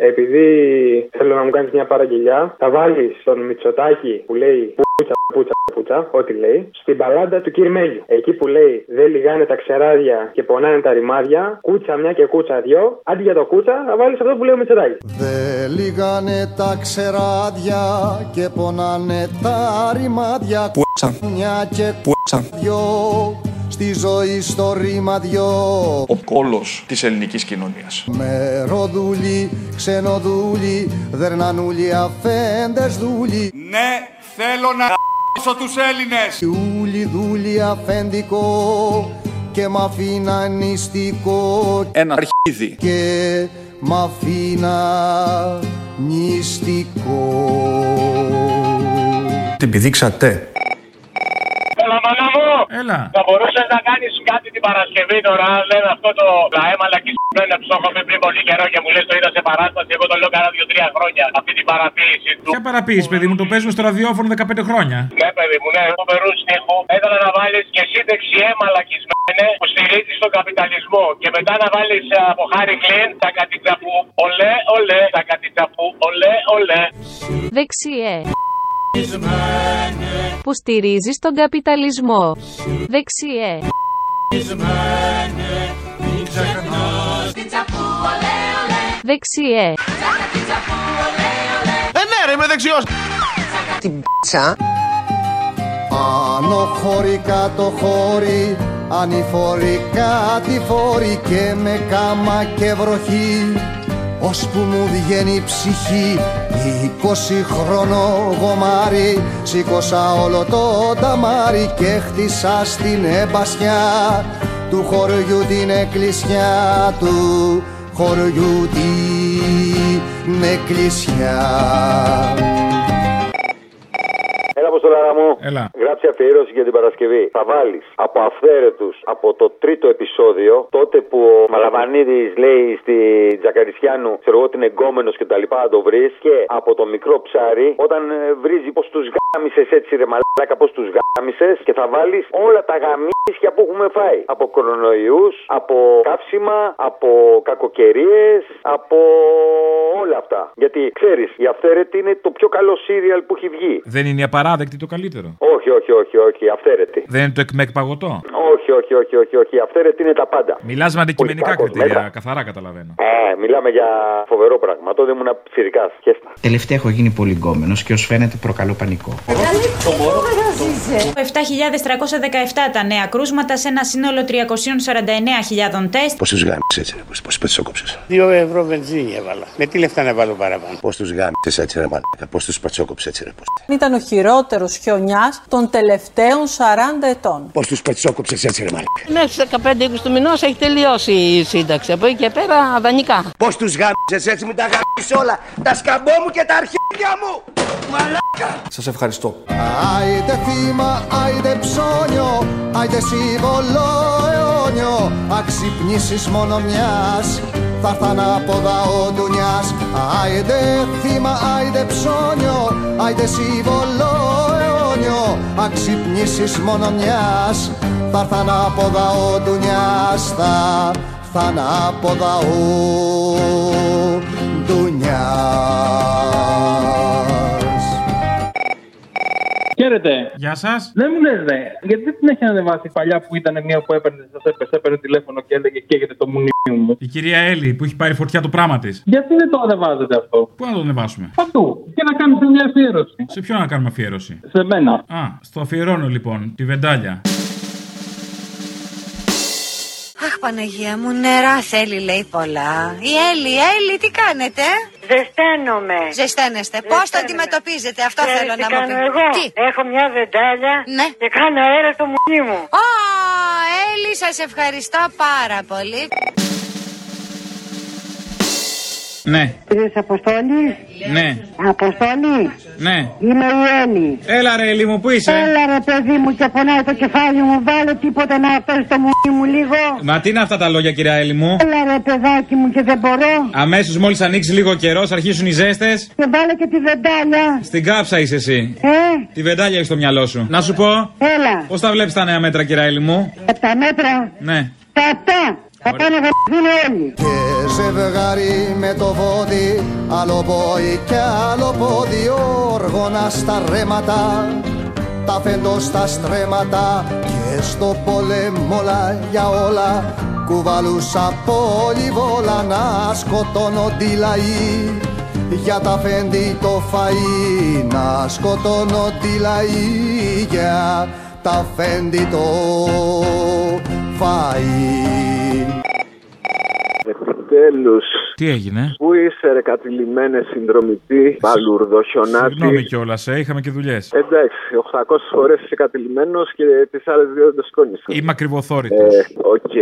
επειδή θέλω να μου κάνεις μια παραγγελιά, θα βάλεις στον Μητσοτάκη που λέει πούτσα, πούτσα, πούτσα, ό,τι λέει, στην παλάντα του Κυρμέλιου. Εκεί που λέει δεν λιγάνε τα ξεράδια και πονάνε τα ρημάδια, κούτσα μια και κούτσα δυο, αντί για το κούτσα να βάλεις αυτό που λέει ο Μητσοτάκης. Δεν λιγάνε τα ξεράδια και πονάνε τα ρημάδια. Πούτσα. Μια και Πούτσα. δυο στη ζωή στο ρήμα δυο. Ο κόλος της ελληνικής κοινωνίας. Μεροδούλοι, ξενοδούλοι, δερνανούλοι, αφέντες δούλοι. Ναι, θέλω να γ***σω τους Έλληνες. Ούλοι, δούλοι, αφεντικό και μ' αφήνα νηστικό Ένα αρχίδι. και μ' αφήνα νηστικό. Την πηδήξατε; Έλα, μάνα μου! Έλα. Θα μπορούσες να κάνεις κάτι την Παρασκευή τώρα, δεν αυτό το πλαέμα λακισμένο που το έχω πει πριν πολύ καιρό και μου λες το είδα σε παράσταση. Εγώ το λέω κάνα δύο-τρία χρόνια. Αυτή την παραποίηση του. Ποια παραποίηση, παιδί μου, το παίζουμε στο ραδιόφωνο 15 χρόνια. Ναι, παιδί μου, ναι, έχω περούς στίχου. Ήθελα να βάλεις και εσύ δεξιέμα λακισμένε που στηρίζεις τον καπιταλισμό. Και μετά να βάλεις από Χάρη Κλίν τα κατητσαπού. Ολέ, ολέ, τα κατητσαπού. Ολέ, ολέ. Δεξιέ. Που στηρίζει τον καπιταλισμό. Δεξιέ. Δεξιέ. Άνω χώρι κάτω χώρι Ανηφορικά τη φόρη και με κάμα και βροχή Ώσπου μου βγαίνει η ψυχή Είκοσι χρόνο γομάρι Σήκωσα όλο το ταμάρι Και χτίσα στην εμπασιά Του χωριού την εκκλησιά Του χωριού την εκκλησιά Έλα, Αποστολάρα μου. Έλα. Γράψε αφιέρωση για την Παρασκευή. Θα βάλεις από αυθαίρετους από το τρίτο επεισόδιο, τότε που ο Μαλαβανίδη λέει στη Τζακαρισιάνου, ξέρω εγώ, την εγκόμενος και τα λοιπά, να το βρεις. Και από το μικρό ψάρι, όταν ε, βρίζει πω τους γάμισες έτσι ρε μαλάκα, πώς τους γάμισες. Και θα βάλεις όλα τα γαμίσια που έχουμε φάει. Από κορονοϊούς, από καύσιμα, από κακοκαιρίες, από όλα αυτά. Γιατί ξέρεις, η αυθαίρετη είναι το πιο καλό σύριαλ που έχει βγει. Δεν είναι η απαράδεκτη το καλύτερο. Όχι, όχι, όχι, όχι, αυθαίρετη. Δεν είναι το εκμεκ παγωτό; Όχι, όχι, όχι, όχι, όχι. Η αυθαίρετη είναι τα πάντα. Μιλάς με αντικειμενικά Πολιτάκος, κριτήρια, μέτρα. καθαρά καταλαβαίνω. Ε, μιλάμε για φοβερό πράγμα. Τότε ήμουν ψηρικά. Χέστα. Τελευταία έχω γίνει πολύ γκόμενος και ως φαίνεται προκαλώ πανικό. 7.317 τα νέα κρούσματα σε ένα σύνολο 349.000 τεστ. Πώς τους γάμισες έτσι, ρε, πώ τους πατσόκοψε. Δύο ευρώ βενζίνη έβαλα. Με τι λεφτά να βάλω παραπάνω; Πώς τους γάμισες έτσι, ρε μαλάκα; Πώς τους πατσόκοψες έτσι, ρε. Ήταν ο χειρότερος χιονιάς των τελευταίων 40 ετών. Πώς τους πατσόκοψε έτσι, ρε μαλάκα. Μέχρι στις 15-20 του μηνός έχει τελειώσει η σύνταξη. Από εκεί και πέρα δανεικά. Πώς τους γάμισες έτσι, μην τα γάμισες όλα. Τα σκαμπό μου και τα αρχίδια μου. Μαλάκα. Σας ευχαριστώ. Άιντε θύμα, άιντε ψώνιο, άιντε σύμβολο αιώνιο Αξυπνήσεις μόνο μιας, θα έρθαν από δαό ντουνιάς Άιντε θύμα, άιντε ψώνιο, άιντε σύμβολο αιώνιο Αξυπνήσεις μόνο μιας, θα έρθαν από δαό ντουνιάς Θα έρθαν από δαό Χαίρετε. Γεια σας. Δεν μου λες ρε, γιατί δεν την έχει ανεβάσει παλιά που ήταν μια που έπαιρνε, σας έπεσε, έπαιρνε τηλέφωνο και έλεγε καίγεται το μουνί μου. Η κυρία Έλλη που έχει πάρει φωτιά το πράγμα της. Γιατί δεν το ανεβάζετε αυτό; Πού να το ανεβάσουμε; Παντού. Και να κάνετε μια αφιέρωση. Σε ποιο να κάνουμε αφιέρωση; Σε μένα. Α, στο αφιερώνω λοιπόν, τη βεντάλια. Αχ, Παναγία μου, νερά θέλει, λέει πολλά. Η Έλλη, Έλλη, τι κάνετε; Ζεσταίνομαι. Ζεσταίνεστε. Πώς το αντιμετωπίζετε, αυτό Ξέρεις θέλω τι να μου κάνω πείτε. εγώ; Τι; Έχω μια βεντάλια Ναι. και κάνω αέρα στο μουνί μου. Ω, Έλλη, σας ευχαριστώ πάρα πολύ. Ναι, Κύριε Αποστόλη. ναι, Αποστόλη. ναι. Είμαι η Έλλη. Έλα ρε Έλλη μου, πού είσαι; Έλα ρε παιδί μου και πονάει το κεφάλι μου. Βάλε τίποτα να αυτό στο μουνί μου λίγο. Μα τι είναι αυτά τα λόγια κυρία Έλλη μου; Έλα ρε παιδάκι μου και δεν μπορώ. Αμέσως μόλις ανοίξει λίγο καιρός, αρχίσουν οι ζέστες. Και βάλε και τη βεντάλια. Στην κάψα είσαι εσύ. Ε, Τη βεντάλια έχεις στο μυαλό σου. Να σου πω, έλα. πώς τα βλέπεις τα νέα μέτρα, κυρία Έλλη μου; Από τα μέτρα. Ναι. Τα αυτά. Θα πάνε να γαμπηθούν όλοι. Και ζευγάρι με το βόδι Άλλο πόη και άλλο πόδι όργωνα στα ρέματα Τα φέντο στα στρέμματα και στο πολέμολα για όλα. Κουβαλούσα πολυβόλα να σκοτώνονται οι λαοί για τα φέντη το φαΐ να σκοτώνονται οι λαοί για τα φέντη το φαΐ Επιτέλου. Τι έγινε; Πού είσαι, ρε κατηλημένε συνδρομητή, παλούρδο, χιονάτη. Συγγνώμη κιόλας, ε, είχαμε και δουλειές. Εντάξει, 800 φορές είσαι κατηλημένος και τις άλλες δύο δεν το σηκώνει. Είμαι ακριβοθόρητος. Ε, Οκ,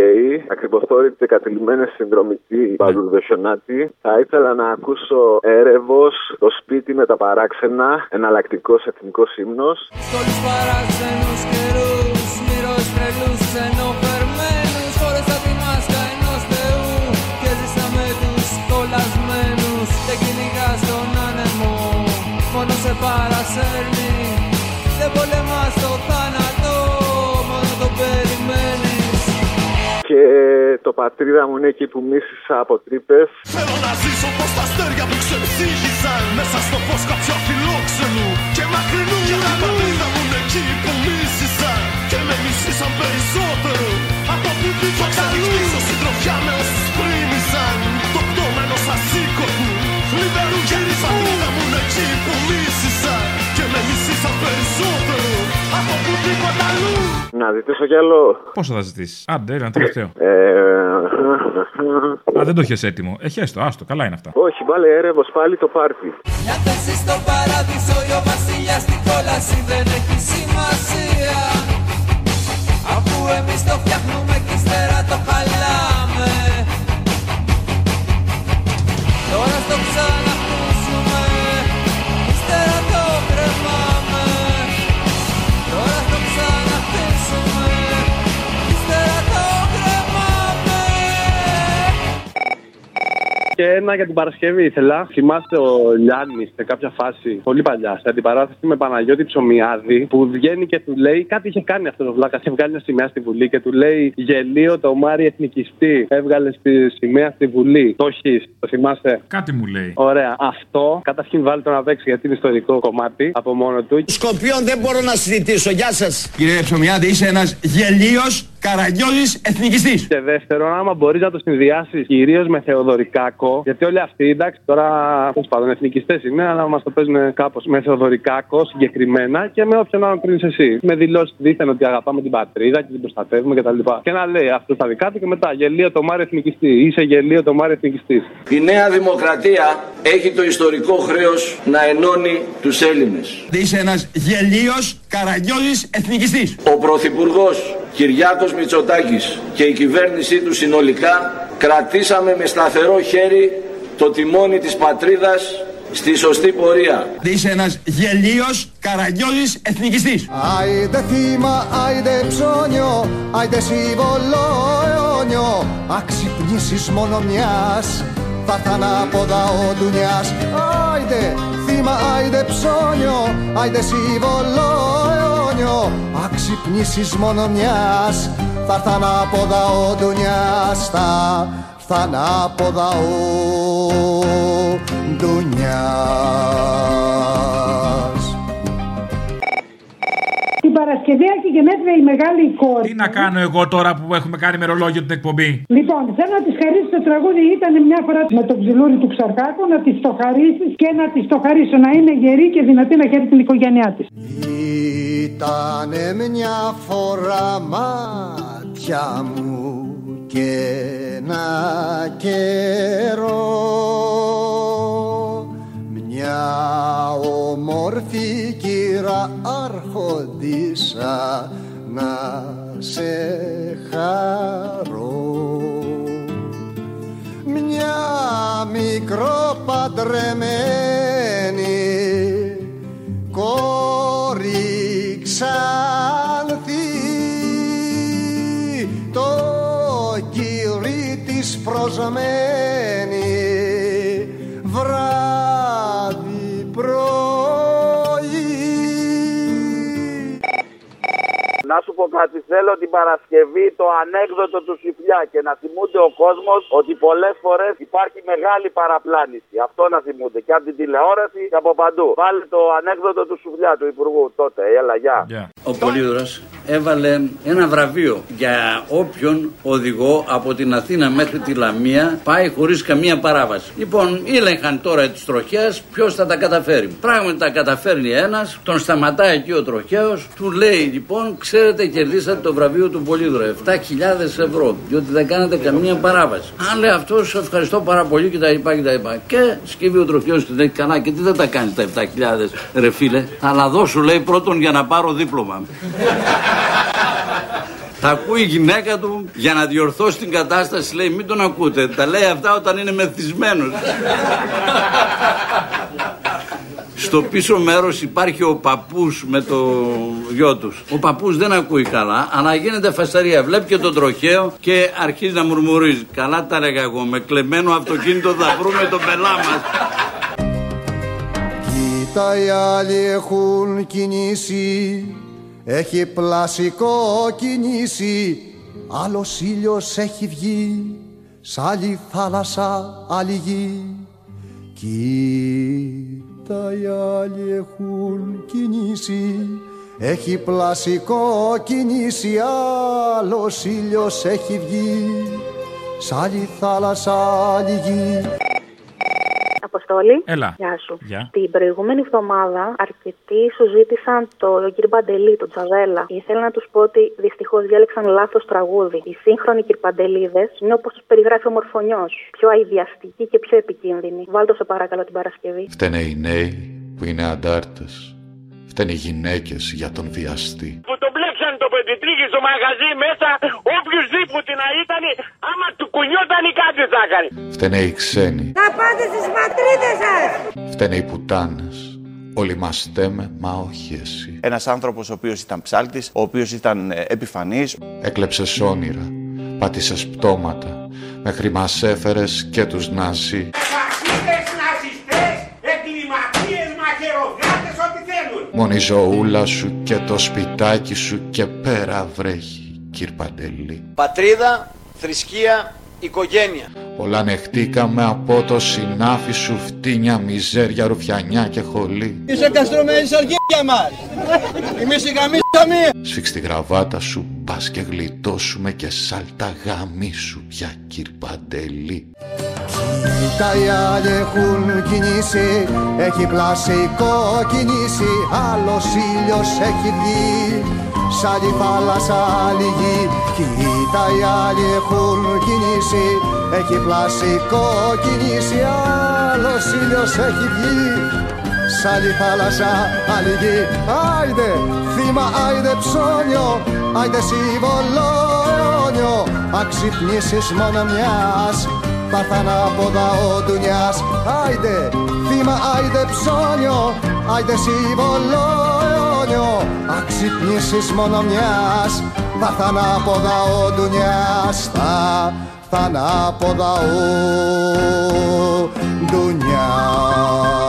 ακριβοθόρητε κατηλημένες συνδρομητή, παλούρδο, χιονάτη. Θα ήθελα να ακούσω έρευος το σπίτι με τα παράξενα, εναλλακτικός εθνικός ύμνος. Στου παράξενους καιρούς, μύρος τρελούς ενωφερμένου, παρασέρνει. Δεν πολεμάς το θάνατο, μόνο το περιμένεις. Και το πατρίδα μου είναι εκεί που μίσησα από τρύπες. Θέλω να ζήσω πως τα αστέρια που ξεψύχησαν Μέσα στο φως κάποιου αφιλόξενου και μακρινού ζητήσω κι άλλο. Πόσο θα ζητήσεις; Άντε, ένα τελευταίο. Ε, Α, δεν το έχει έτοιμο. Έχει έστω, άστο, καλά είναι αυτά. όχι, βάλε έρευος πάλι το πάρτι. Μια θέση στο παράδεισο ή ο βασιλιάς στην κόλαση δεν έχει σημασία Αφού εμείς το φτιάχνουμε Και ένα για την Παρασκευή ήθελα. Θυμάστε ο Λιάννης σε κάποια φάση, πολύ παλιά, σε αντιπαράθεση με Παναγιώτη Ψωμιάδη, που βγαίνει και του λέει κάτι είχε κάνει αυτός ο Βλάκας. Είχε βγάλει μια σημαία στη Βουλή και του λέει Γελίο το Μάρι Εθνικιστή. Έβγαλες στη σημαία στη Βουλή. Το έχεις, το θυμάστε. Κάτι μου λέει. Ωραία. Αυτό καταρχήν βάλει το να παίξει γιατί είναι ιστορικό κομμάτι από μόνο του. Σκοπίων δεν μπορώ να συζητήσω. Γεια σας. Κύριε Ψωμιάδη, είσαι ένας γελίος καραγκιόζη εθνικιστής. Και δεύτερον, άμα μπορείς να το συνδυάσεις κυρίως με Θεοδωρικάκο, γιατί όλοι αυτοί, εντάξει, τώρα τέλο πάντων εθνικιστές είναι, αλλά μας το παίζουν κάπως με Θεοδωρικάκο συγκεκριμένα και με όποιον άλλον κρίνει εσύ. Με δηλώσεις δίθεν ότι αγαπάμε την πατρίδα και την προστατεύουμε κτλ. Και, και να λέει αυτό στα δικά του και μετά γελίο το Μάρι εθνικιστή. Είσαι γελίο το Μάρι εθνικιστής. Η Νέα Δημοκρατία έχει το ιστορικό χρέος να ενώνει τους Έλληνες. Είσαι ένας γελίος καραγκιόζη εθνικιστής. Ο Πρωθυπουργός Κυριάκος Μητσοτάκης και η κυβέρνησή του συνολικά κρατήσαμε με σταθερό χέρι το τιμόνι της πατρίδας στη σωστή πορεία. Είσαι ένας γελίος καραγκιόζης εθνικιστής. Άιντε θύμα, άιντε ψώνιο, άιντε σύμβολο αιώνιο Αξυπνήσεις μόνο μιας, θα έρθ' ανάποδα ο ντουνιάς Άιντε θύμα, άιντε ψώνιο, άιντε σύμβολο αιώνιο. Αξυπνήσεις μόνο μιας, θα έρθ' ανάποδα ο ντουνιάς Θα έρθ' ανάποδα ο ντουνιάς Παρασκευή έχει γενέθλια η μεγάλη κόρη. Τι να κάνω εγώ τώρα που έχουμε κάνει μερολόγιο την εκπομπή; Λοιπόν, θέλω να της χαρίσει το τραγούδι. Ήταν μια φορά με το ψιλούρι του Ξαρκάκου να της το χαρίσεις και να της το χαρίσω να είναι γερή και δυνατή να χαίρει την οικογένειά της. Ήτανε μια φορά μάτια μου και ένα καιρό μια όμορφη κύρα άρχοντισα να σε χαρώ. Μια μικρό παντρεμένη κόρη ξανθή. Το κύρι της προσμένη Να σου πω κάτι. Θέλω την Παρασκευή το ανέκδοτο του Σιφλιά και να θυμούνται ο κόσμος ότι πολλές φορές υπάρχει μεγάλη παραπλάνηση. Αυτό να θυμούνται και από την τηλεόραση και από παντού. Βάλε το ανέκδοτο του Σουφλιά του Υπουργού τότε. Έλα, γεια. Ο Πολύδωρας έβαλε ένα βραβείο για όποιον οδηγό από την Αθήνα μέχρι τη Λαμία πάει χωρίς καμία παράβαση. Λοιπόν, ήλεγχαν τώρα τις τροχές ποιος θα τα καταφέρει. Πράγματι τα καταφέρνει ένας, τον σταματάει εκεί ο τροχαίος, του λέει λοιπόν, ξέρετε κερδίσατε το βραβείο του Πολύδωρα, 7.000 ευρώ, διότι δεν κάνατε καμία παράβαση. Αν λέει αυτός, ευχαριστώ πάρα πολύ και τα λοιπά και τα λοιπά. Και σκύβει ο τροχαίος και λέει, καλά και τι δεν τα κάνεις τα 7.000 ρε φίλε, αλλά δώσου λέει πρώτον για να πάρω δίπλωμα. Τα ακούει η γυναίκα του για να διορθώσει την κατάσταση. Λέει: Μην τον ακούτε. Τα λέει αυτά όταν είναι μεθυσμένος. Στο πίσω μέρος υπάρχει ο παππούς με το γιο τους. Ο παππούς δεν ακούει καλά, αλλά γίνεται φασαρία. Βλέπει και τον τροχαίο και αρχίζει να μουρμουρίζει. Καλά τα έλεγα εγώ. Με κλεμμένο αυτοκίνητο θα βρούμε τον πελά μας. Κοίτα οι άλλοι έχουν κινήσει Έχει πλασικό κινήσει Άλλος ήλιος έχει βγει Σ' άλλη θάλασσα άλλη γη Κοίτα οι άλλοι έχουν κινήσει. Έχει πλασικό κινήσει Άλλος ήλιος έχει βγει. Σ' άλλη θάλασσα άλλη γη Αποστόλη. Έλα. Γεια σου. Γεια. Την προηγούμενη εβδομάδα αρκετοί σου ζήτησαν το κύριο Παντελή, τον Τζαβέλα. Ήθελα να τους πω ότι δυστυχώς διάλεξαν λάθος τραγούδι. Οι σύγχρονοι κυρπαντελίδε είναι όπως τους περιγράφει ο Μορφωνιός. Πιο αειδιαστικοί και πιο επικίνδυνοι. Βάλτε σε παρακαλώ την Παρασκευή. Φταίνε οι νέοι που είναι αντάρτες. Φταίνε οι γυναίκες για τον βιαστή. Που τον μπλέξαν το πεντητρίκι στο μαγαζί μέσα, οποιουσδήποτε να ήταν, άμα του κουνιόταν ή κάτι θα έκανε. Φταίνε οι ξένοι. Να πάτε στις ματρίδες σας! Φταίνε οι πουτάνες. Όλοι μας στέμε, μα όχι εσύ. Ένας άνθρωπος ο οποίος ήταν ψάλτης, ο οποίος ήταν ε, επιφανής. Έκλεψες όνειρα, πάτησες πτώματα, μέχρι μας έφερες και τους Ναζί. Μόνη η ζωούλα σου και το σπιτάκι σου και πέρα βρέχει, κύρ Παντελή. Πατρίδα, θρησκεία, οικογένεια. Πολλά νεχτήκαμε από το συνάφι σου φτύνια, μιζέρια, ρουφιανιά και χολή. Είσαι καστρωμένης αργία μας. Εμείς οι γαμίσαμε. Σφίξ τη γραβάτα σου, πας και γλιτώσουμε και σάλτα γάμι σου πια κύρ Παντελή. Τα οι άλλοι έχουν κινήσει, έχει πλασικό κινήσει, άλλος ήλιος έχει βγει, σ' άλλη θάλασσα άλλη γη. Κοίτα οι άλλοι έχουν κινήσει, έχει πλασικό κινήσει, άλλος ήλιος έχει βγει, σ' άλλη θάλασσα άλλη γη. Άιντε θύμα, άιντε ψώνιο, άιντε συμβολόνιο, αξυπνήσεις μόνο μιας, θα έρθαν από τα οντουνιάς Άιντε θύμα, άιντε ψώνιο Άιντε συμβολόνιο Αξυπνήσεις μόνο μιας Θα έρθαν από τα οντουνιάς Θα έρθαν από τα οντουνιάς